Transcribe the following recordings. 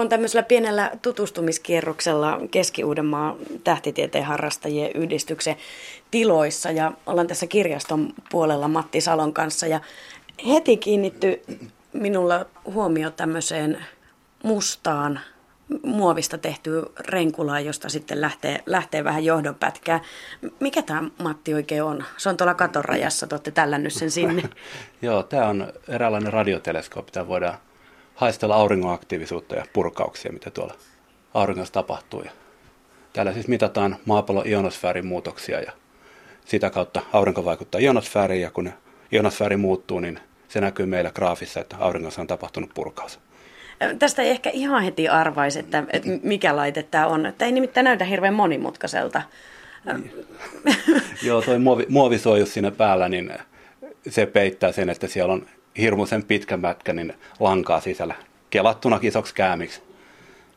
on tämmöisellä pienellä tutustumiskierroksella Keski-Uudenmaan tähtitieteen harrastajien yhdistyksen tiloissa ja ollaan tässä kirjaston puolella Matti Salon kanssa ja heti kiinnitty minulla huomio tämmöiseen mustaan muovista tehty renkulaa, josta sitten lähtee, lähtee vähän johdonpätkää. Mikä tämä Matti oikein on? Se on tuolla katon rajassa, te olette tällännyt sen sinne. Joo, tämä on eräänlainen radioteleskooppi. Tämä voidaan haistella auringon aktiivisuutta ja purkauksia, mitä tuolla auringossa tapahtuu. Ja täällä siis mitataan maapallon ionosfäärin muutoksia ja sitä kautta aurinko vaikuttaa ionosfääriin ja kun ionosfääri muuttuu, niin se näkyy meillä graafissa, että auringossa on tapahtunut purkaus. Tästä ei ehkä ihan heti arvaisi, että, että mikä laite tämä on. Tämä ei nimittäin näytä hirveän monimutkaiselta. Joo, tuo muovi, muovisoijus siinä päällä, niin se peittää sen, että siellä on hirmuisen pitkä mätkä niin lankaa sisällä kelattuna isoksi käämiksi,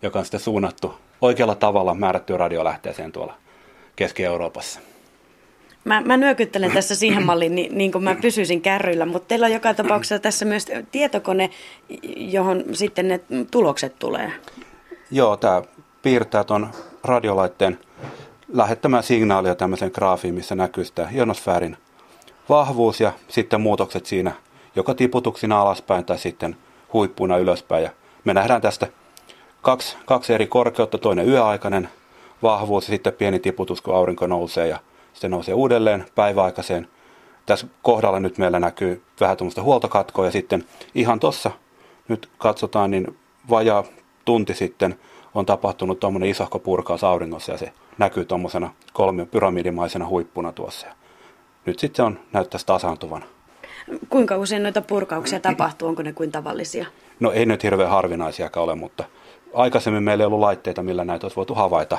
joka on sitten suunnattu oikealla tavalla määrättyyn radiolähteeseen tuolla Keski-Euroopassa. Mä, mä nyökyttelen tässä siihen malliin, niin, niin kuin mä pysyisin kärryillä, mutta teillä on joka tapauksessa tässä myös tietokone, johon sitten ne tulokset tulee. Joo, tämä piirtää tuon radiolaitteen lähettämään signaalia tämmöiseen graafiin, missä näkyy sitä ionosfäärin vahvuus ja sitten muutokset siinä, joka tiputuksina alaspäin tai sitten huippuna ylöspäin. Ja me nähdään tästä kaksi, kaksi eri korkeutta, toinen yöaikainen vahvuus ja sitten pieni tiputus, kun aurinko nousee ja sitten nousee uudelleen päiväaikaiseen. Tässä kohdalla nyt meillä näkyy vähän tuommoista huoltokatkoa ja sitten ihan tuossa nyt katsotaan, niin vajaa tunti sitten on tapahtunut tuommoinen isohko purkaus auringossa ja se näkyy tuommoisena kolmi pyramidimaisena huippuna tuossa. Nyt sitten se on, näyttäisi tasaantuvan. Kuinka usein noita purkauksia tapahtuu? Onko ne kuin tavallisia? No ei nyt hirveän harvinaisiakaan ole, mutta aikaisemmin meillä ei ollut laitteita, millä näitä olisi voitu havaita,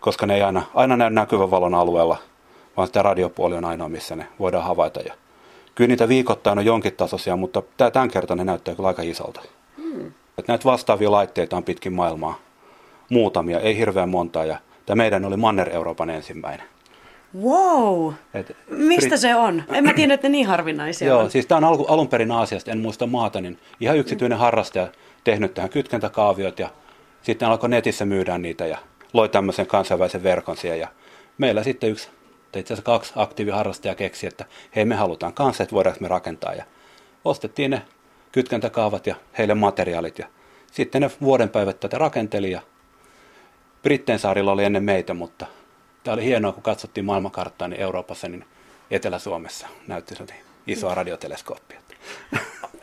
koska ne ei aina, aina näy näkyvän valon alueella – vaan sitä radiopuoli on ainoa, missä ne voidaan havaita. Ja kyllä niitä viikoittain on jonkin tasoisia, mutta tämä tämän kertaa ne näyttää kyllä aika isolta. Hmm. Et näitä vastaavia laitteita on pitkin maailmaa. Muutamia, ei hirveän montaa. Ja tämä meidän oli Manner-Euroopan ensimmäinen. Wow! Et, Mistä se on? En mä tiedä, että ne niin harvinaisia Joo, on. siis tämä on alku, alun perin Aasiasta, en muista maata, niin ihan yksityinen harrastaja tehnyt tähän kytkentäkaaviot ja sitten alkoi netissä myydään niitä ja loi tämmöisen kansainvälisen verkon siellä. Ja meillä sitten yksi että itse asiassa kaksi aktiiviharrastajaa keksi, että hei me halutaan kanssa, että voidaanko me rakentaa. Ja ostettiin ne kytkentäkaavat ja heille materiaalit ja sitten ne vuoden päivät tätä rakenteli ja Britteen saarilla oli ennen meitä, mutta tämä oli hienoa, kun katsottiin maailmankarttaa, niin Euroopassa, niin Etelä-Suomessa näytti se isoa radioteleskooppia.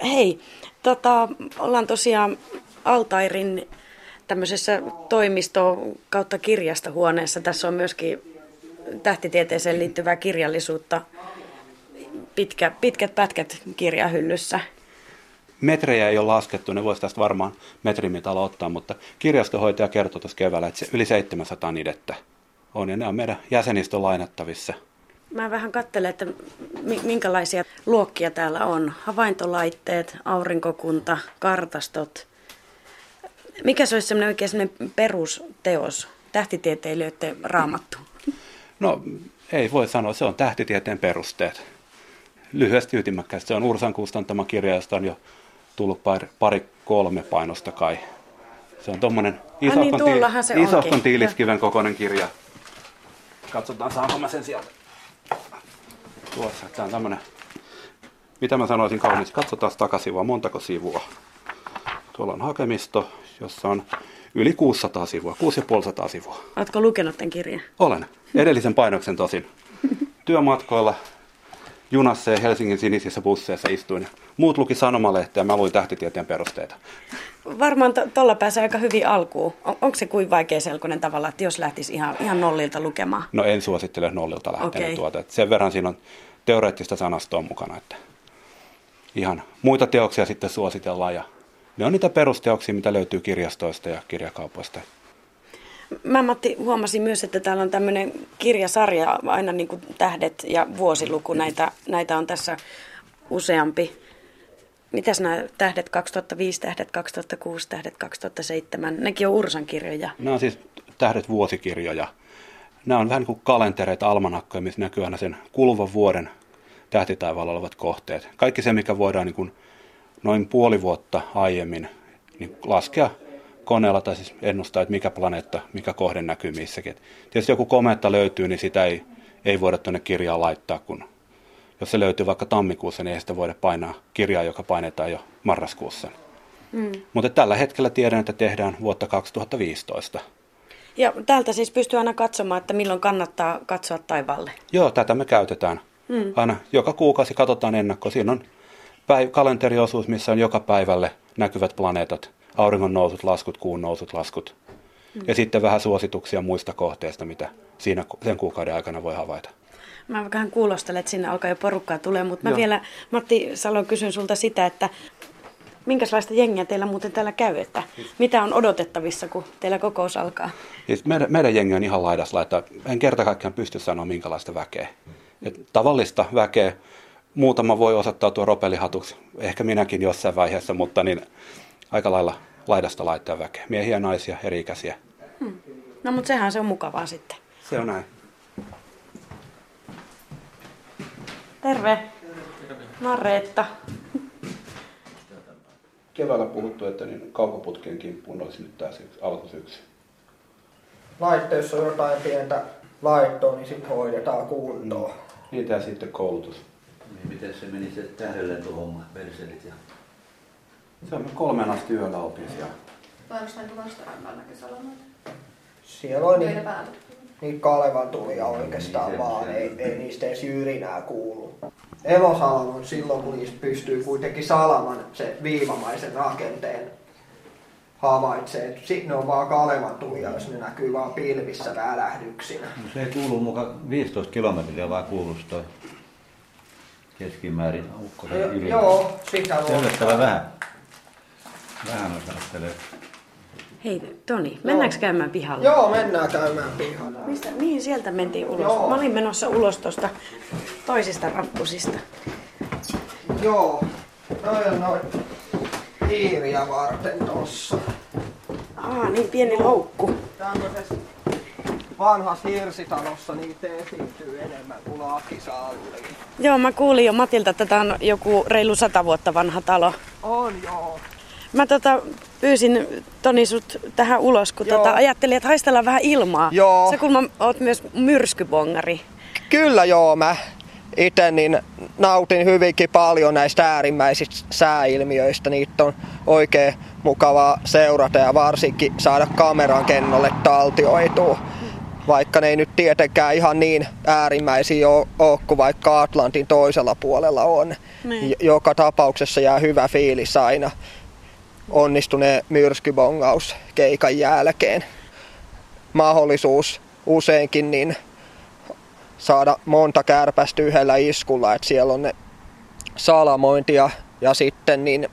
Hei, tota, ollaan tosiaan Altairin tämmöisessä toimisto kautta kirjastohuoneessa. Tässä on myöskin tähtitieteeseen liittyvää kirjallisuutta, pitkä, pitkät pätkät kirjahyllyssä. Metrejä ei ole laskettu, ne voisi tästä varmaan metrimitalla ottaa, mutta kirjastohoitaja kertoi tuossa keväällä, että yli 700 nidettä on, ja ne on meidän jäsenistön lainattavissa. Mä vähän katselen, että minkälaisia luokkia täällä on. Havaintolaitteet, aurinkokunta, kartastot. Mikä se olisi semmoinen oikein semmoinen perusteos, tähtitieteilijöiden raamattu? No ei voi sanoa, se on tähtitieteen perusteet. Lyhyesti ytimäkkäistä. Se on Ursan kustantama kirja, josta on jo tullut pari, pari kolme painosta kai. Se on tuommoinen isohkon, niin, isohkon tiiliskiven kokoinen kirja. Katsotaan, saanko mä sen sieltä. Tuossa, tämä on tämmöinen, mitä mä sanoisin kauniiksi, katsotaan takasivua, montako sivua. Tuolla on hakemisto, jossa on yli 600 sivua, 6500 sivua. Oletko lukenut tämän kirjan? Olen. Edellisen painoksen tosin. Työmatkoilla junassa ja Helsingin sinisissä busseissa istuin. Muut luki sanomalehteä, mä luin tähtitieteen perusteita. Varmaan tuolla to- pääsee aika hyvin alkuun. On, onko se kuin vaikea selkoinen tavalla, että jos lähtisi ihan, ihan nollilta lukemaan? No en suosittele nollilta lähteä okay. tuota. Että sen verran siinä on teoreettista sanastoa mukana, että ihan muita teoksia sitten suositellaan ja ne on niitä perusteoksia, mitä löytyy kirjastoista ja kirjakaupoista. Mä Matti huomasin myös, että täällä on tämmöinen kirjasarja, aina niin kuin tähdet ja vuosiluku, näitä, näitä on tässä useampi. Mitäs nämä tähdet 2005, tähdet 2006, tähdet 2007, nekin on Ursan kirjoja. Nämä on siis tähdet vuosikirjoja. Nämä on vähän niin kuin kalentereita, almanakkoja, missä näkyy aina sen kuluvan vuoden tähtitaivaalla olevat kohteet. Kaikki se, mikä voidaan niin kuin noin puoli vuotta aiemmin niin laskea koneella tai siis ennustaa, että mikä planeetta, mikä kohde näkyy missäkin. Et tietysti joku kometta löytyy, niin sitä ei, ei voida tuonne kirjaa laittaa, kun jos se löytyy vaikka tammikuussa, niin ei sitä voida painaa kirjaa, joka painetaan jo marraskuussa. Mm. Mutta tällä hetkellä tiedän, että tehdään vuotta 2015. Ja täältä siis pystyy aina katsomaan, että milloin kannattaa katsoa taivaalle. Joo, tätä me käytetään. Mm. Aina joka kuukausi katsotaan ennakko. Siinä on päiv- kalenteriosuus, missä on joka päivälle näkyvät planeetat, auringon nousut, laskut, kuun nousut, laskut. Mm. Ja sitten vähän suosituksia muista kohteista, mitä siinä sen kuukauden aikana voi havaita. Mä vähän kuulostelen, että sinne alkaa jo porukkaa tulee, mutta mä Joo. vielä, Matti Salo, kysyn sulta sitä, että minkälaista jengiä teillä muuten täällä käy, että mitä on odotettavissa, kun teillä kokous alkaa? Siis meidän, meidän jengi on ihan laidas laittaa. En kerta kaikkiaan pysty sanoa, minkälaista väkeä. Et tavallista väkeä, muutama voi osoittautua ropelihatuksi, ehkä minäkin jossain vaiheessa, mutta niin aika lailla laidasta laittaa väkeä. Miehiä, naisia, eri-ikäisiä. Hmm. No mutta sehän se on mukavaa sitten. Se on näin. Terve. Marreetta. Keväällä puhuttu, että niin kaukoputkien kimppuun olisi nyt tämä alkusyksy. Laitteessa on jotain pientä laittoa, niin sitten hoidetaan kuntoon. Mm. Niitä ja sitten koulutus. Niin, miten se meni se tähdenlentohomma, perselit ja... Se on kolmen asti yöllä vastarannan kesälomaita. Siellä on niin, niin Kalevan tulia oikeastaan niin, vaan, ei, ei niistä edes jyrinää kuulu. Elosalman silloin, kun niistä pystyy kuitenkin salaman se viivamaisen rakenteen havaitsee, että sitten ne on vaan Kalevan tulia, jos ne näkyy vaan pilvissä välähdyksinä. No se ei kuulu mukaan 15 kilometriä vaan kuuluu toi keskimäärin ukkosen yli. Joo, sitä on. Vähän. Vähän osattelee. Hei Toni, mennäänkö Joo. käymään pihalla? Joo, mennään käymään pihalla. Mistä? Niin, sieltä mentiin ulos. Joo. Mä olin menossa ulos tuosta toisista rappusista. Joo, noin on noin hiiriä varten tossa. Aa, niin pieni loukku. Tämmöisessä vanhassa hirsitalossa niitä esiintyy enemmän kuin laki Joo, mä kuulin jo Matilta, että tämä on joku reilu sata vuotta vanha talo. On, joo. Mä tota, pyysin Toni sut tähän ulos, kun tota, ajattelin, että haistellaan vähän ilmaa. Joo. Sä kun oot myös myrskybongari. Kyllä joo, mä itse niin nautin hyvinkin paljon näistä äärimmäisistä sääilmiöistä. Niitä on oikein mukavaa seurata ja varsinkin saada kameran kennolle taltioitua. Vaikka ne ei nyt tietenkään ihan niin äärimmäisiä ole kuin vaikka Atlantin toisella puolella on. Niin. Joka tapauksessa jää hyvä fiilis aina onnistuneen myrskybongaus keikan jälkeen. Mahdollisuus useinkin niin saada monta kärpästä yhdellä iskulla, että siellä on ne salamointia ja sitten niin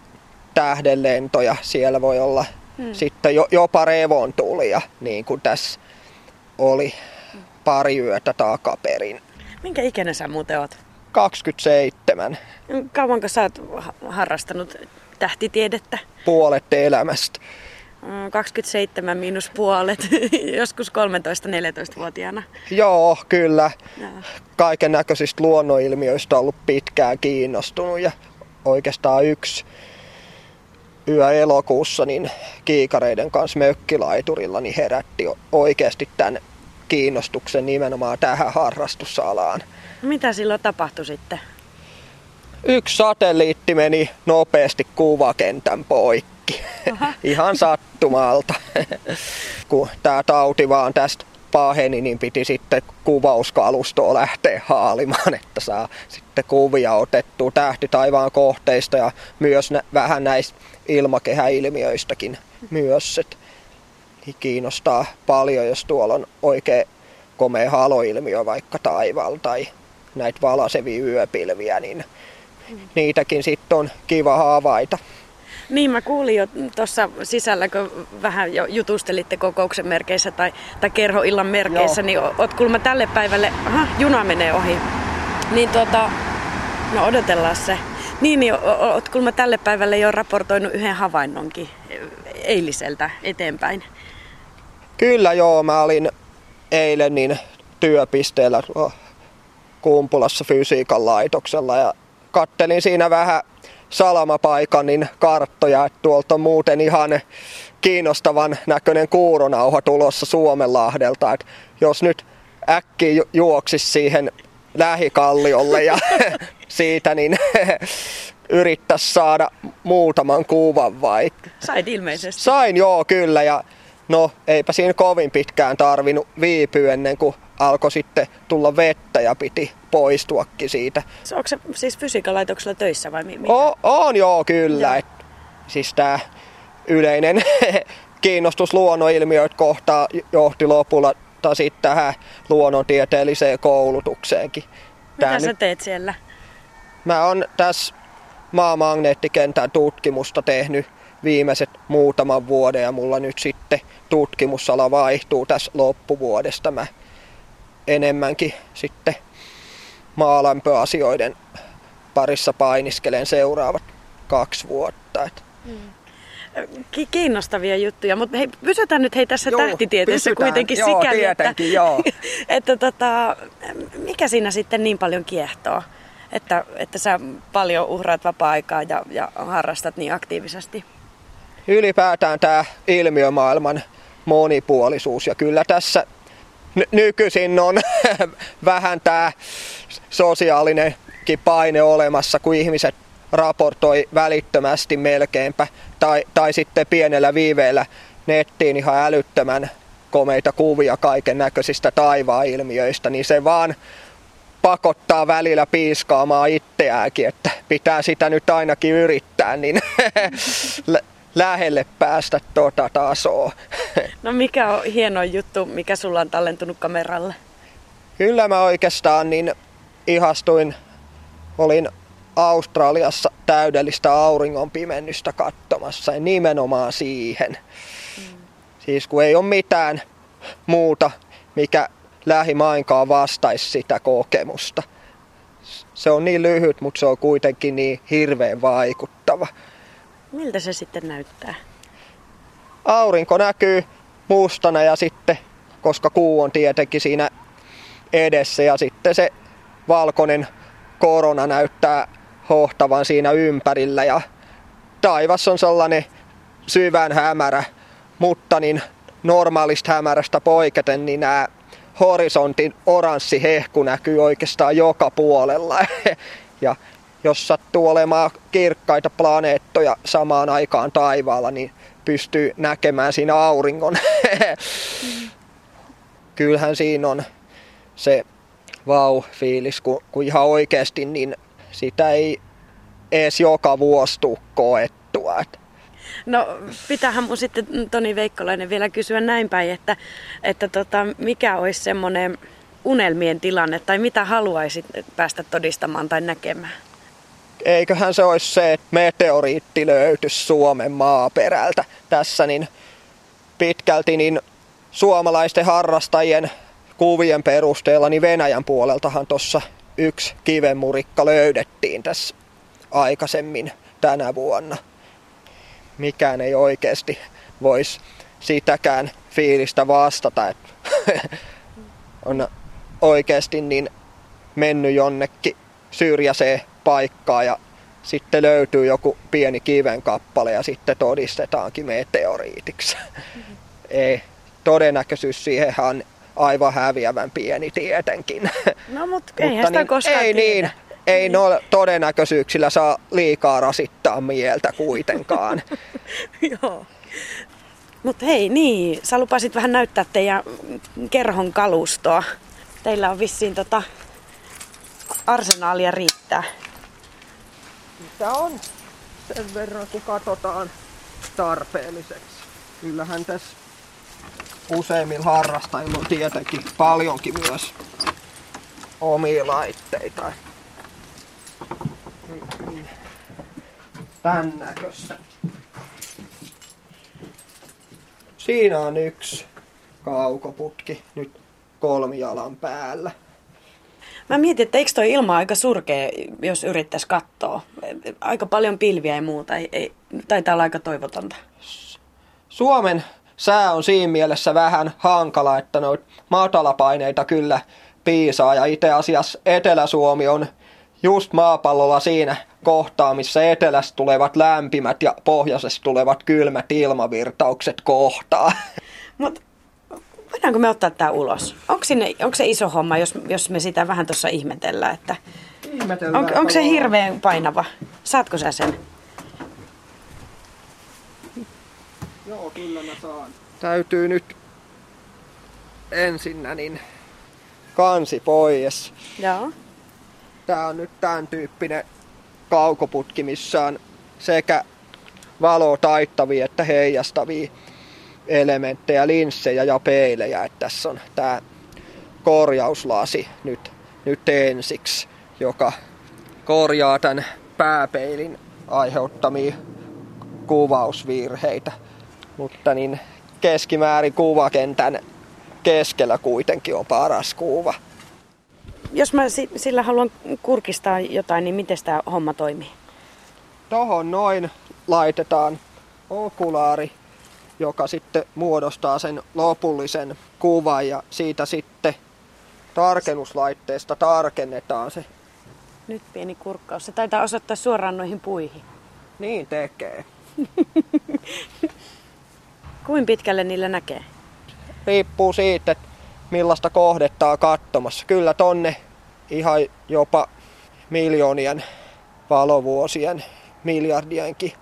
tähdenlentoja. Siellä voi olla hmm. sitten jo, jopa revontulia, niin kuin tässä oli pari yötä takaperin. Minkä ikäinen sä muuten oot? 27. Kauanko sä oot harrastanut tähtitiedettä? Puolet elämästä. 27 miinus puolet, joskus 13-14-vuotiaana. Joo, kyllä. Kaiken näköisistä luonnonilmiöistä on ollut pitkään kiinnostunut ja oikeastaan yksi yö elokuussa niin kiikareiden kanssa mökkilaiturilla niin herätti oikeasti tämän kiinnostuksen nimenomaan tähän harrastusalaan. Mitä silloin tapahtui sitten? Yksi satelliitti meni nopeasti kuvakentän poikki. Ihan sattumalta. Kun tämä tauti vaan tästä paheni, niin piti sitten kuvauskalustoa lähteä haalimaan, että saa sitten kuvia otettua tähti taivaan kohteista ja myös nä- vähän näistä ilmakehäilmiöistäkin myös. Et kiinnostaa paljon, jos tuolla on oikein komea haloilmiö vaikka taivaalla tai näitä valasevia yöpilviä, niin niitäkin sitten on kiva havaita. Niin, mä kuulin jo tuossa sisällä, kun vähän jo jutustelitte kokouksen merkeissä tai, tai kerhoillan merkeissä, Joo. niin oot kuulemma tälle päivälle, aha, juna menee ohi. Niin tuota, no odotellaan se. Niin, niin oot kuulemma tälle päivälle jo raportoinut yhden havainnonkin eiliseltä eteenpäin. Kyllä joo, mä olin eilen niin työpisteellä Kumpulassa fysiikan laitoksella ja kattelin siinä vähän salamapaikan niin karttoja, että tuolta on muuten ihan kiinnostavan näköinen kuuronauha tulossa Suomenlahdelta. Että jos nyt äkki juoksisi siihen lähikalliolle ja siitä niin yrittäisi saada muutaman kuvan vai. Sait ilmeisesti. Sain joo kyllä ja no eipä siinä kovin pitkään tarvinnut viipyä ennen kuin alkoi sitten tulla vettä ja piti poistuakin siitä. Onko se siis fysiikalaitoksella töissä vai mi- O, on joo kyllä. Joo. Et, siis tämä yleinen kiinnostus luonnonilmiöitä kohtaan johti lopulla sitten tähän luonnontieteelliseen koulutukseenkin. Mitä Tää sä nyt- teet siellä? Mä oon tässä maamagneettikentän tutkimusta tehnyt viimeiset muutaman vuoden ja mulla nyt sitten tutkimusala vaihtuu tässä loppuvuodesta. Mä enemmänkin sitten maalämpöasioiden parissa painiskelen seuraavat kaksi vuotta. Et Ki- kiinnostavia juttuja, mutta hei, pysytään nyt hei tässä Joo, tähtitieteessä pysytään. kuitenkin Joo, sikäli, että, joo. että tota, mikä siinä sitten niin paljon kiehtoo, että, että sä paljon uhraat vapaa-aikaa ja, ja harrastat niin aktiivisesti? ylipäätään tämä ilmiömaailman monipuolisuus ja kyllä tässä nykyisin on vähän tämä sosiaalinenkin paine olemassa, kun ihmiset raportoi välittömästi melkeinpä tai, tai sitten pienellä viiveellä nettiin ihan älyttömän komeita kuvia kaiken näköisistä taivaan-ilmiöistä, niin se vaan pakottaa välillä piiskaamaan itseääkin, että pitää sitä nyt ainakin yrittää, niin lähelle päästä tota tasoa. No mikä on hieno juttu, mikä sulla on tallentunut kameralle? Kyllä mä oikeastaan niin ihastuin, olin Australiassa täydellistä auringon pimennystä katsomassa ja nimenomaan siihen. Siis kun ei ole mitään muuta, mikä lähimainkaan vastaisi sitä kokemusta. Se on niin lyhyt, mutta se on kuitenkin niin hirveän vaikuttava. Miltä se sitten näyttää? aurinko näkyy mustana ja sitten, koska kuu on tietenkin siinä edessä ja sitten se valkoinen korona näyttää hohtavan siinä ympärillä ja taivas on sellainen syvän hämärä, mutta niin normaalista hämärästä poiketen niin nämä horisontin oranssi hehku näkyy oikeastaan joka puolella. Ja jos sattuu olemaan kirkkaita planeettoja samaan aikaan taivaalla, niin pystyy näkemään siinä auringon. Kyllähän siinä on se vau-fiilis, kun, kun ihan oikeasti niin sitä ei edes joka vuosi tuu koettua. Et No pitäähän mun sitten Toni Veikkolainen vielä kysyä näin päin, että, että tota, mikä olisi semmoinen unelmien tilanne tai mitä haluaisit päästä todistamaan tai näkemään? Eiköhän se olisi se, että meteoriitti löytyisi Suomen maaperältä. Tässä niin pitkälti niin suomalaisten harrastajien kuvien perusteella, niin Venäjän puoleltahan tuossa yksi kivenmurikka löydettiin tässä aikaisemmin tänä vuonna. Mikään ei oikeasti voisi sitäkään fiilistä vastata, että on oikeasti niin mennyt jonnekin syrjäiseen paikkaan ja sitten löytyy joku pieni kiven kappale ja sitten todistetaankin meteoriitiksi. Ei, todennäköisyys siihen on aivan häviävän pieni tietenkin. No mut eihän sitä niin, koskaan ei tiedä. niin, ei no todennäköisyyksillä saa liikaa rasittaa mieltä kuitenkaan. Joo. Mutta hei, niin, sä lupasit vähän näyttää teidän kerhon kalustoa. Teillä on vissiin tota arsenaalia riittää. Mitä on sen verran, kun katsotaan tarpeelliseksi. Kyllähän tässä useimmilla harrastajilla on tietenkin paljonkin myös omia laitteita. Tän näköistä. Siinä on yksi kaukoputki nyt kolmijalan päällä. Mä mietin, että eikö toi ilma aika surkea, jos yrittäisi katsoa. Aika paljon pilviä ja muuta. Ei, ei, taitaa olla aika toivotonta. Suomen sää on siinä mielessä vähän hankala, että noita matalapaineita kyllä piisaa ja itse asiassa Etelä-Suomi on just maapallolla siinä kohtaa, missä etelästä tulevat lämpimät ja pohjoisesta tulevat kylmät ilmavirtaukset kohtaa. Mutta voidaanko me ottaa tämä ulos? Onko, sinne, onko se iso homma, jos, jos me sitä vähän tuossa ihmetellään, että on, onko se hirveän painava? Saatko sä sen? Joo, kyllä mä saan. Täytyy nyt ensinnä niin kansi pois. Joo. Tää on nyt tämän tyyppinen kaukoputki, missä on sekä valoa taittavia että heijastavia elementtejä, linssejä ja peilejä. Että tässä on tämä korjauslasi nyt, nyt ensiksi, joka korjaa tämän pääpeilin aiheuttamia kuvausvirheitä. Mutta niin keskimäärin kuvakentän keskellä kuitenkin on paras kuva. Jos mä sillä haluan kurkistaa jotain, niin miten tämä homma toimii? Tohon noin laitetaan okulaari, joka sitten muodostaa sen lopullisen kuvan ja siitä sitten tarkennuslaitteesta tarkennetaan se. Nyt pieni kurkkaus. Se taitaa osoittaa suoraan noihin puihin. Niin tekee. Kuin pitkälle niillä näkee? Riippuu siitä, että millaista kohdetta on katsomassa. Kyllä tonne ihan jopa miljoonien valovuosien, miljardienkin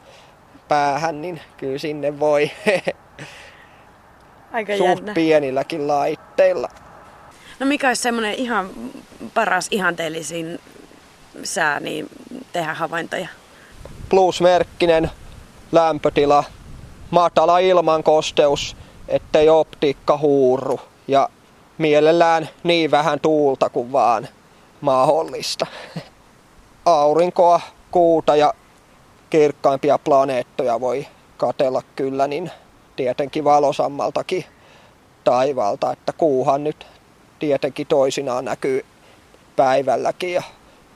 päähän, niin kyllä sinne voi Aika suht jännä. pienilläkin laitteilla. No mikä olisi semmoinen ihan paras ihanteellisin sää, niin tehdä havaintoja? Plusmerkkinen lämpötila, matala ilmankosteus, ettei optiikka huuru ja mielellään niin vähän tuulta kuin vaan mahdollista. Aurinkoa, kuuta ja kirkkaimpia planeettoja voi katella kyllä niin tietenkin valosammaltakin taivaalta, että kuuhan nyt tietenkin toisinaan näkyy päivälläkin ja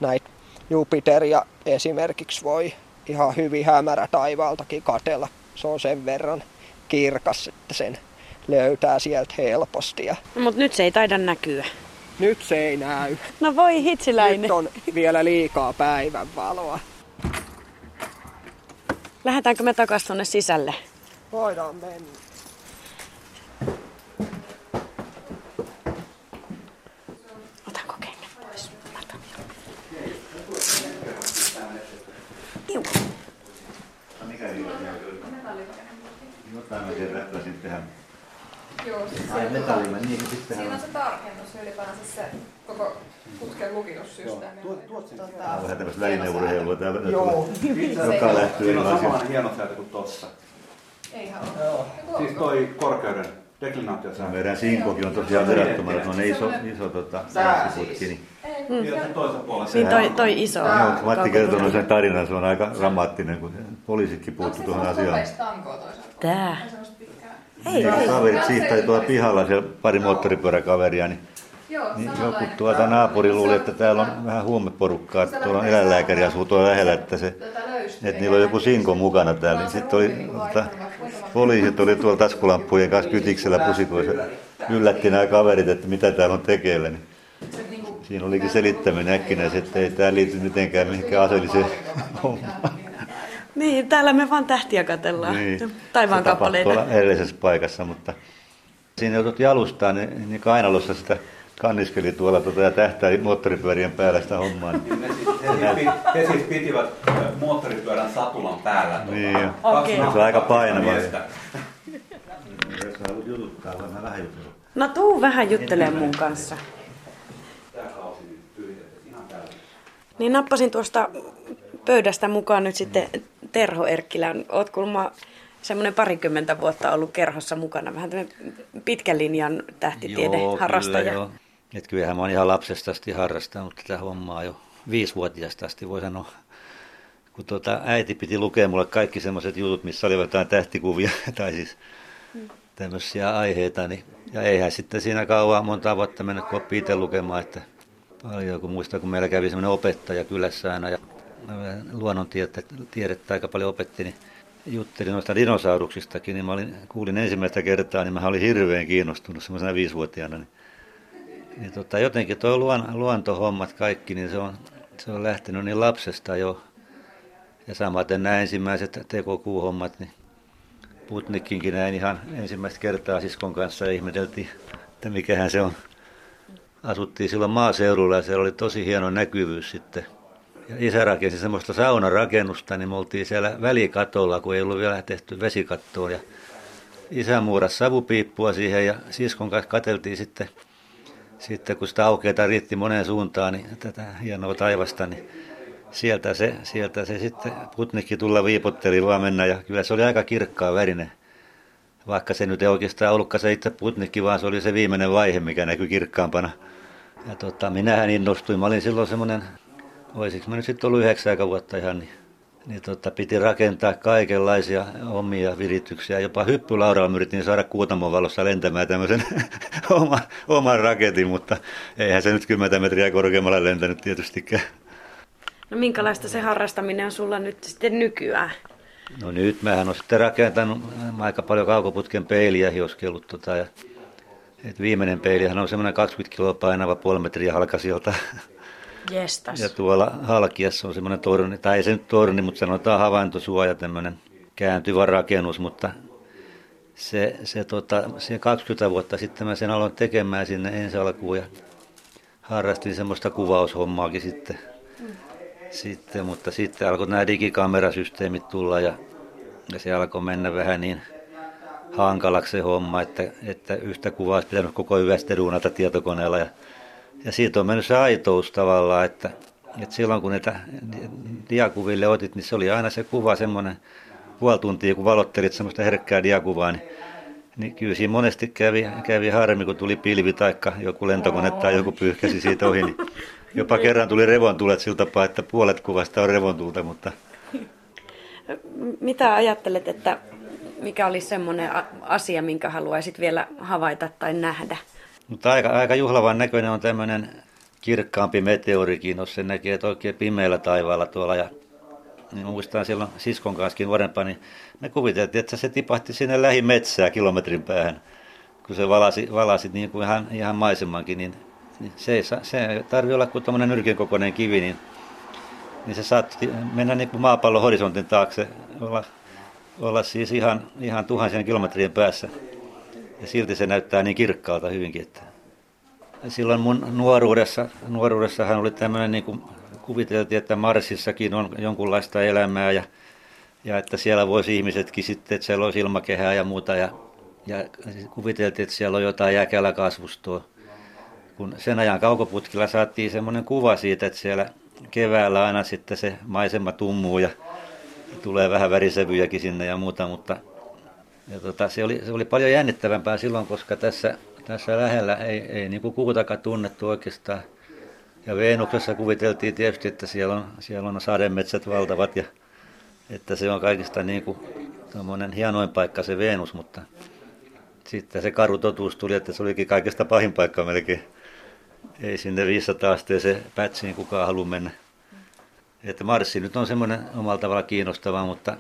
näitä Jupiteria esimerkiksi voi ihan hyvin hämärä taivaaltakin katella. Se on sen verran kirkas, että sen löytää sieltä helposti. Ja No, mutta nyt se ei taida näkyä. nyt se ei näy. No voi hitsiläinen. Nyt on vielä liikaa päivänvaloa. Lähdetäänkö me takaisin tuonne sisälle? Voidaan mennä. Otanko kengät pois? Mä otan vielä. Iu. Jotain mä tehdä. Joo, siis Ai se, metallima, niin sitten siinä on se tarkennus ylipäänsä se koko putken lukitussysteemi. Tää on vähän tämmöistä välineurheilua. Joka lähtyy Siinä on hieno säätö kuin tossa. Eihän ole. Siis toi korkeuden deklinaatio Tämä meidän sinkokin on tosiaan verrattomana, se on iso, iso tota, putki. Niin. Sen toisella puolella. Niin toi, toi iso. Joo, Matti kertoi sen tarinan, se on aika dramaattinen, kun poliisitkin puuttu tuohon asiaan. Tää. Ei semmoista pitkää. Ei, Ja ei. kaverit siitä tuolla pihalla siellä pari moottoripyöräkaveria, niin, Joo, niin joku tuota naapuri luuli, että täällä on vähän huumeporukkaa, että tuolla on eläinlääkäri asuu tuolla lähellä, että se löystyy. että niillä oli joku sinko mukana täällä. Niin sitten oli, tota, poliisit oli tuolla taskulampujen kanssa kytiksellä pusikoissa. Yllätti nämä kaverit, että mitä täällä on tekeillä. Niin siinä olikin selittäminen äkkinä, että ei tämä liity mitenkään mihinkään aseelliseen hommaan. Niin, täällä me vaan tähtiä katellaan. Niin. Taivaan kappaleita. tuolla edellisessä paikassa, mutta siinä joutut jalustaa, niin, niin kainalossa sitä kanniskeli tuolla tota, ja tähtäili moottoripyörien päällä sitä hommaa. Niin, Ne siis, he, siis, he siis pitivät moottoripyörän satulan päällä. Tota, Niin Okei. Se on aika painava. jos haluat jututtaa, voin mä vähän jutella. No tuu vähän juttelemaan mun kanssa. Tää kausi nyt pyhitettiin ihan täysin. Niin nappasin tuosta pöydästä mukaan nyt sitten Terho Erkkilän. Oot kuulemma semmoinen parikymmentä vuotta ollut kerhossa mukana. Vähän tämmöinen pitkän linjan tähtitiede harrastaja. Kyllä, joo. Et kyllähän mä oon ihan lapsesta asti harrastanut tätä hommaa jo viisivuotiaasta asti voi sanoa. Kun tuota, äiti piti lukea mulle kaikki semmoiset jutut, missä oli jotain tähtikuvia tai siis tämmöisiä aiheita. Niin, ja eihän sitten siinä kauan monta vuotta mennyt, kun oppii itse lukemaan. Että paljon, kun muistan, kun meillä kävi semmoinen opettaja kylässä aina ja luonnontiedettä aika paljon opetti, niin juttelin noista dinosauruksistakin, niin mä olin, kuulin ensimmäistä kertaa, niin mä olin hirveän kiinnostunut semmoisena viisivuotiaana. Niin, niin tota, jotenkin tuo luon, luontohommat kaikki, niin se on se on lähtenyt niin lapsesta jo. Ja samaten nämä ensimmäiset tekokuuhommat, niin Putnikinkin näin ihan ensimmäistä kertaa siskon kanssa ja ihmeteltiin, että mikähän se on. Asuttiin silloin maaseudulla ja siellä oli tosi hieno näkyvyys sitten. Ja isä rakensi semmoista saunarakennusta, niin me oltiin siellä välikatolla, kun ei ollut vielä tehty vesikattoa. Ja isä muurasi savupiippua siihen ja siskon kanssa katseltiin sitten, sitten kun sitä aukeata riitti moneen suuntaan, niin tätä hienoa taivasta, niin sieltä se, sieltä se sitten putnikki tulla viipotteli vaan mennä ja kyllä se oli aika kirkkaa värinen. Vaikka se nyt ei oikeastaan ollutkaan se itse putnikki, vaan se oli se viimeinen vaihe, mikä näkyi kirkkaampana. Ja tota, minähän innostuin. Mä olin silloin semmoinen, olisiko mä nyt sitten ollut yhdeksän vuotta ihan, niin, niin tota, piti rakentaa kaikenlaisia omia virityksiä. Jopa hyppylaudalla yritin saada Kuutamon valossa lentämään tämmöisen oma, oman raketin, mutta eihän se nyt 10 metriä korkeammalla lentänyt tietystikään. No minkälaista se harrastaminen on sulla nyt sitten nykyään? No nyt mähän on sitten rakentanut aika paljon kaukoputken peiliä hioskellut tota, ja et viimeinen peilihän on semmoinen 20 kiloa painava puoli metriä halkasilta. Jestas. Ja tuolla Halkiassa on semmoinen torni, tai ei se nyt torni, mutta sanotaan havaintosuoja, tämmöinen kääntyvä rakennus, mutta se, se, tota, se 20 vuotta sitten mä sen aloin tekemään sinne ensi alkuun ja harrastin semmoista kuvaushommaakin sitten sitten, mutta sitten alkoi nämä digikamerasysteemit tulla ja, ja se alkoi mennä vähän niin hankalaksi se homma, että, että yhtä kuvaa olisi pitänyt koko yöstä duunata tietokoneella. Ja, ja siitä on mennyt se aitous tavallaan, että, että silloin kun niitä diakuville otit, niin se oli aina se kuva semmoinen puoli tuntia, kun valottelit semmoista herkkää diakuvaa, niin niin kyllä siinä monesti kävi, kävi harmi, kun tuli pilvi tai joku lentokone tai joku pyyhkäsi siitä ohi. Niin jopa kerran tuli revontulet sillä tapaa, että puolet kuvasta on revontulta, mutta... Mitä ajattelet, että mikä olisi semmoinen asia, minkä haluaisit vielä havaita tai nähdä? Mutta aika, aika juhlavan näköinen on tämmöinen kirkkaampi meteorikin, jos se näkee, että oikein pimeällä taivaalla tuolla. Ja, niin muistan silloin siskon kanssa nuorempana, niin me kuviteltiin, että se tipahti sinne lähimetsää kilometrin päähän. Kun se valasi, valasi niin kuin ihan, ihan maisemankin, niin, niin se ei se tarvitse olla kuin tuommoinen nyrkin kokoinen kivi, niin, niin se saattoi mennä niin kuin maapallon horisontin taakse, olla, olla siis ihan, ihan tuhansien kilometrien päässä. Ja silti se näyttää niin kirkkaalta hyvinkin. Että. Silloin mun nuoruudessa, nuoruudessahan oli tämmöinen, niin kuin kuviteltiin, että Marsissakin on jonkunlaista elämää ja ja että siellä voisi ihmisetkin sitten, että siellä olisi ilmakehää ja muuta ja, ja kuviteltiin, että siellä on jotain jäkäläkasvustoa. Kun sen ajan kaukoputkilla saatiin semmoinen kuva siitä, että siellä keväällä aina sitten se maisema tummuu ja tulee vähän värisävyjäkin sinne ja muuta, mutta ja tota, se, oli, se oli paljon jännittävämpää silloin, koska tässä, tässä lähellä ei, ei niin kuin kuutakaan tunnettu oikeastaan. Ja Veenuksessa kuviteltiin tietysti, että siellä on, siellä on sademetsät valtavat ja että se on kaikista niin kuin hienoin paikka se Venus, mutta sitten se karu totuus tuli, että se olikin kaikesta pahin paikka melkein. Ei sinne 500 asteeseen pätsiin kukaan halua mennä. Että Marssi nyt on semmoinen omalla tavalla kiinnostava, mutta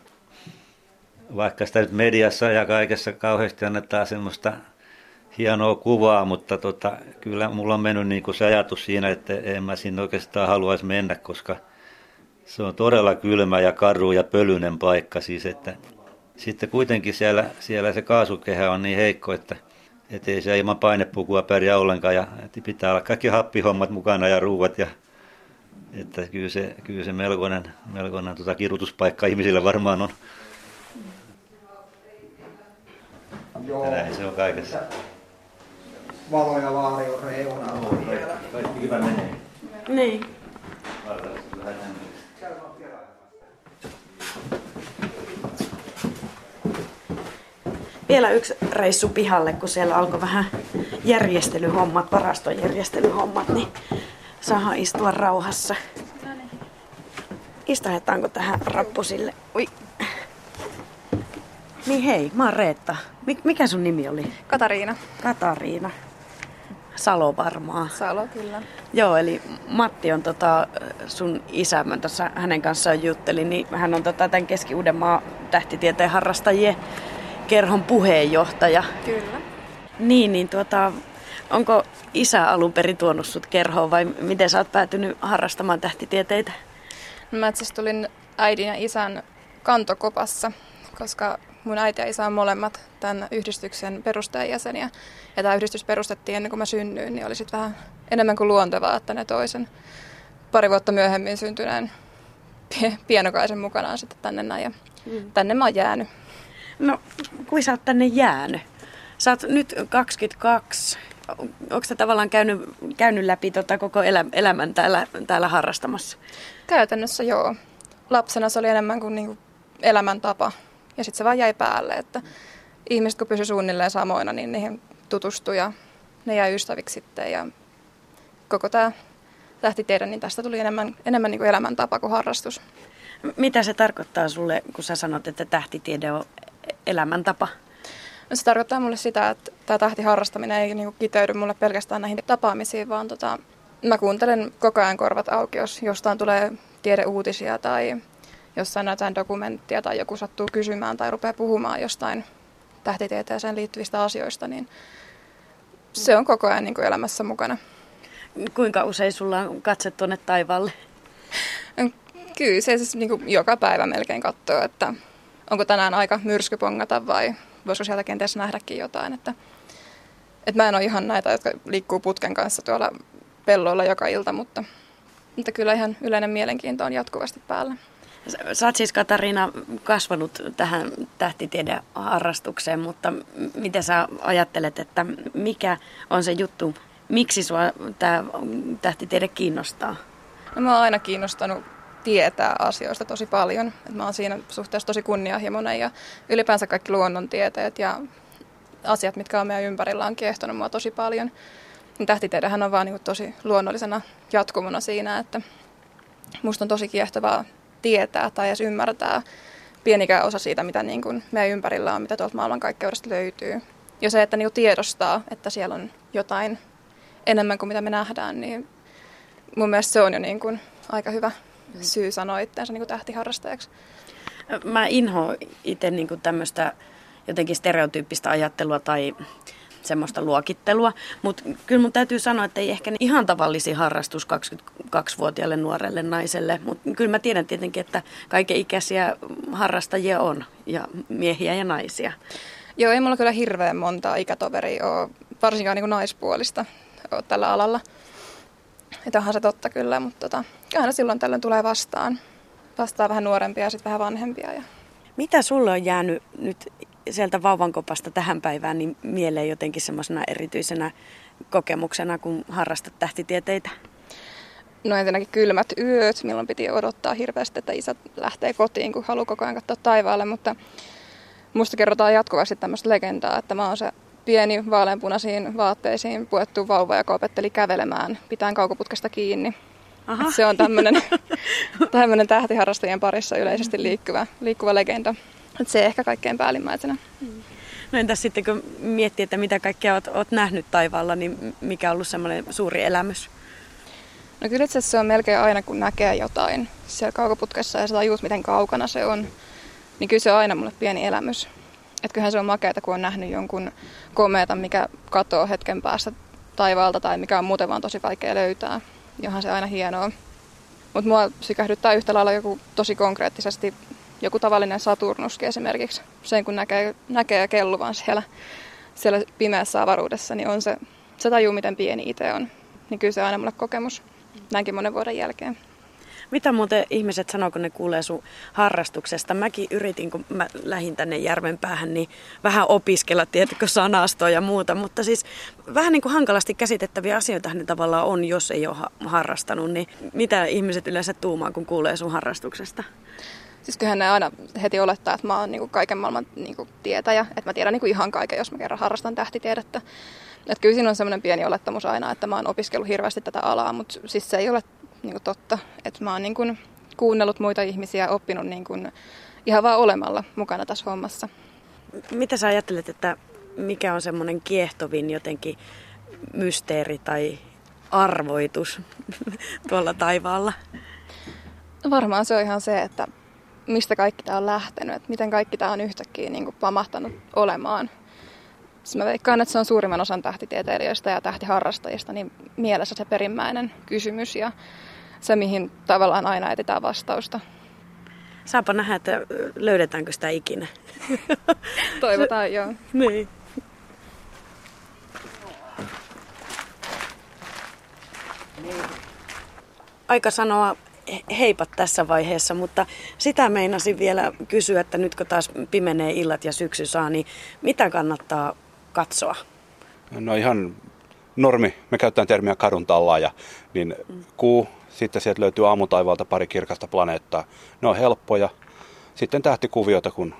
vaikka sitä nyt mediassa ja kaikessa kauheasti annetaan semmoista hienoa kuvaa, mutta tota, kyllä mulla on mennyt niin kuin se ajatus siinä, että en mä sinne oikeastaan haluaisi mennä, koska – se on todella kylmä ja karu ja pölyinen paikka siis, että sitten kuitenkin siellä, siellä se kaasukehä on niin heikko, että ei se ilman painepukua pärjää ollenkaan ja pitää olla kaikki happihommat mukana ja ruuat ja että kyllä se, kyllä se melkoinen, melkoinen tota, kirjoituspaikka ihmisillä varmaan on. Joo. Näin se on kaikessa. Valo ja vaari on reunalla. Kaikki hyvä menee. Niin. Vielä yksi reissu pihalle, kun siellä alkoi vähän järjestelyhommat, varastojärjestelyhommat, niin saadaan istua rauhassa. Istahetaanko tähän rappusille? Ui. Niin hei, mä oon Reetta. Mikä sun nimi oli? Katariina. Katariina. Salo varmaan. Salo, kyllä. Joo, eli Matti on tota, sun isä, mä tuossa hänen kanssaan juttelin, niin hän on tota, tämän Keski-Uudenmaan tähtitieteen harrastajien kerhon puheenjohtaja. Kyllä. Niin, niin tuota, Onko isä alun perin tuonut sut kerhoon vai miten sä oot päätynyt harrastamaan tähtitieteitä? No mä itse tulin äidin ja isän kantokopassa, koska mun äiti ja isä on molemmat tämän yhdistyksen perustajajäseniä. Ja tämä yhdistys perustettiin ennen kuin mä synnyin, niin oli sitten vähän enemmän kuin luontevaa, että ne toisen pari vuotta myöhemmin syntyneen pienokaisen mukanaan sitten tänne näin. Ja mm. tänne mä oon jäänyt. No, kuin sä oot tänne jäänyt? Sä oot nyt 22. Onko sä tavallaan käynyt, käynyt läpi tota koko elä, elämän täällä, täällä harrastamassa? Käytännössä joo. Lapsena se oli enemmän kuin niinku elämäntapa. Ja sitten se vaan jäi päälle, että ihmiset kun pysy suunnilleen samoina, niin niihin tutustui ja ne jäi ystäviksi sitten. Ja koko tämä lähti niin tästä tuli enemmän, enemmän niin kuin elämäntapa kuin harrastus. Mitä se tarkoittaa sulle, kun sä sanot, että tähtitiede on elämäntapa? No se tarkoittaa mulle sitä, että tämä tähtiharrastaminen ei niin kiteydy mulle pelkästään näihin tapaamisiin, vaan tota, mä kuuntelen koko ajan korvat auki, jos jostain tulee tiedeuutisia tai jossain näytään dokumenttia tai joku sattuu kysymään tai rupeaa puhumaan jostain tähtitieteeseen liittyvistä asioista, niin se on koko ajan niin kuin elämässä mukana. Kuinka usein sulla on katse tuonne taivaalle? Kyllä se siis niin kuin joka päivä melkein katsoo, että onko tänään aika myrskypongata vai voisiko sieltä kenties nähdäkin jotain. Että, että mä en ole ihan näitä, jotka liikkuu putken kanssa tuolla pelloilla joka ilta, mutta, mutta kyllä ihan yleinen mielenkiinto on jatkuvasti päällä. Sä oot siis Katariina kasvanut tähän tähtitiedeharrastukseen, mutta miten sä ajattelet, että mikä on se juttu, miksi sua tämä tähtitiede kiinnostaa? No, mä oon aina kiinnostanut tietää asioista tosi paljon. Et mä oon siinä suhteessa tosi kunnianhimoinen ja ylipäänsä kaikki luonnontieteet ja asiat, mitkä on meidän ympärillä, on kiehtonut mua tosi paljon. Tähtitiedehän on vaan niin tosi luonnollisena jatkumona siinä, että musta on tosi kiehtovaa tietää tai edes ymmärtää pienikään osa siitä, mitä niin kuin meidän ympärillä on, mitä tuolta maailmankaikkeudesta löytyy. Ja se, että niin tiedostaa, että siellä on jotain enemmän kuin mitä me nähdään, niin mun mielestä se on jo niin kuin aika hyvä syy sanoa itseänsä niin kuin tähtiharrastajaksi. Mä inhoan itse niin tämmöistä jotenkin stereotyyppistä ajattelua tai semmoista luokittelua. Mutta kyllä mun täytyy sanoa, että ei ehkä ihan tavallisi harrastus 22-vuotiaalle nuorelle naiselle. Mutta kyllä mä tiedän tietenkin, että kaiken ikäisiä harrastajia on, ja miehiä ja naisia. Joo, ei mulla kyllä hirveän monta ikätoveria ole, varsinkaan niin kuin naispuolista ole tällä alalla. Että onhan se totta kyllä, mutta tota, kyllähän silloin tällöin tulee vastaan. Vastaa vähän nuorempia ja sitten vähän vanhempia. Ja... Mitä sulle on jäänyt nyt sieltä vauvankopasta tähän päivään niin mieleen jotenkin semmoisena erityisenä kokemuksena, kun harrastat tähtitieteitä? No ensinnäkin kylmät yöt, milloin piti odottaa hirveästi, että isä lähtee kotiin, kun haluaa koko ajan katsoa taivaalle, mutta musta kerrotaan jatkuvasti tämmöistä legendaa, että mä oon se pieni vaaleanpunaisiin vaatteisiin puettu vauva, joka opetteli kävelemään, pitäen kaukoputkesta kiinni. Aha. Se on tämmöinen, tämmöinen tähtiharrastajien parissa yleisesti liikkuva, liikkuva legenda. Et se ehkä kaikkein päällimmäisenä. No entäs sitten kun miettii, että mitä kaikkea olet, olet nähnyt taivaalla, niin mikä on ollut semmoinen suuri elämys? No kyllä itse se on melkein aina, kun näkee jotain siellä kaukoputkessa ja sä tajuut, miten kaukana se on, niin kyllä se on aina mulle pieni elämys. Että kyllähän se on makeata, kun on nähnyt jonkun komeeta, mikä katoo hetken päästä taivaalta tai mikä on muuten vaan tosi vaikea löytää. Johan se aina hienoa. Mutta mua sykähdyttää yhtä lailla joku tosi konkreettisesti joku tavallinen Saturnuskin esimerkiksi. Sen kun näkee, näkee kelluvan siellä, siellä pimeässä avaruudessa, niin on se, se tajuu, miten pieni itse on. Niin kyllä se on aina mulle kokemus näinkin monen vuoden jälkeen. Mitä muuten ihmiset sanoo, kun ne kuulee sun harrastuksesta? Mäkin yritin, kun mä lähdin tänne järven päähän, niin vähän opiskella, tiedätkö, sanastoa ja muuta. Mutta siis vähän niin kuin hankalasti käsitettäviä asioita ne tavallaan on, jos ei ole harrastanut. Niin mitä ihmiset yleensä tuumaa, kun kuulee sun harrastuksesta? Siis kyllähän ne aina heti olettaa, että mä oon niin kuin kaiken maailman niin kuin tietäjä, että mä tiedän niin kuin ihan kaiken, jos mä kerran harrastan tähtitiedettä. Että kyllä siinä on semmoinen pieni olettamus aina, että mä oon opiskellut hirveästi tätä alaa, mutta siis se ei ole niin kuin totta. Että mä oon niin kuin kuunnellut muita ihmisiä ja oppinut niin kuin ihan vaan olemalla mukana tässä hommassa. Mitä sä ajattelet, että mikä on semmoinen kiehtovin jotenkin mysteeri tai arvoitus tuolla taivaalla? Varmaan se on ihan se, että mistä kaikki tämä on lähtenyt, että miten kaikki tämä on yhtäkkiä niin kuin pamahtanut olemaan. Mä veikkaan, että se on suurimman osan tähtitieteilijöistä ja tähtiharrastajista niin mielessä se perimmäinen kysymys ja se, mihin tavallaan aina etsitään vastausta. Saapa nähdä, että löydetäänkö sitä ikinä. Toivotaan, joo. Niin. Aika sanoa heipat tässä vaiheessa, mutta sitä meinasin vielä kysyä, että nyt kun taas pimenee illat ja syksy saa, niin mitä kannattaa katsoa? No ihan normi, me käytetään termiä kadun ja niin kuu, sitten sieltä löytyy aamutaivalta pari kirkasta planeettaa. Ne on helppoja. Sitten tähtikuvioita, kun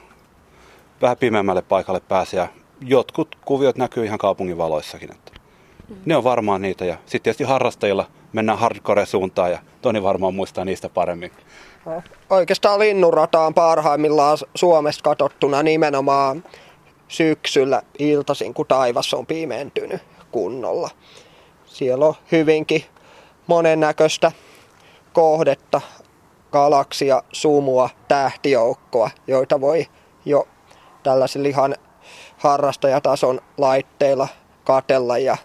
vähän pimeämmälle paikalle pääsee. Ja jotkut kuviot näkyy ihan kaupungin valoissakin. Että ne on varmaan niitä. Ja sitten tietysti harrastajilla mennään hardcore-suuntaan ja Toni varmaan muistaa niistä paremmin. Oikeastaan linnunrata on parhaimmillaan Suomesta katsottuna nimenomaan syksyllä iltaisin, kun taivas on pimentynyt kunnolla. Siellä on hyvinkin monennäköistä kohdetta, galaksia, sumua, tähtijoukkoa, joita voi jo tällaisilla ihan harrastajatason laitteilla katella ja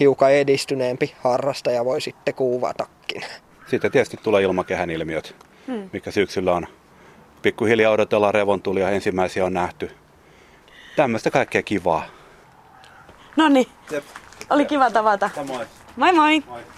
hiukan edistyneempi harrastaja voi sitten kuvatakin. Sitten tietysti tulee ilmakehän ilmiöt, hmm. mikä syksyllä on. Pikkuhiljaa odotellaan revontulia, ensimmäisiä on nähty. Tämmöistä kaikkea kivaa. No niin, oli kiva tavata. Moi. Moi moi. moi.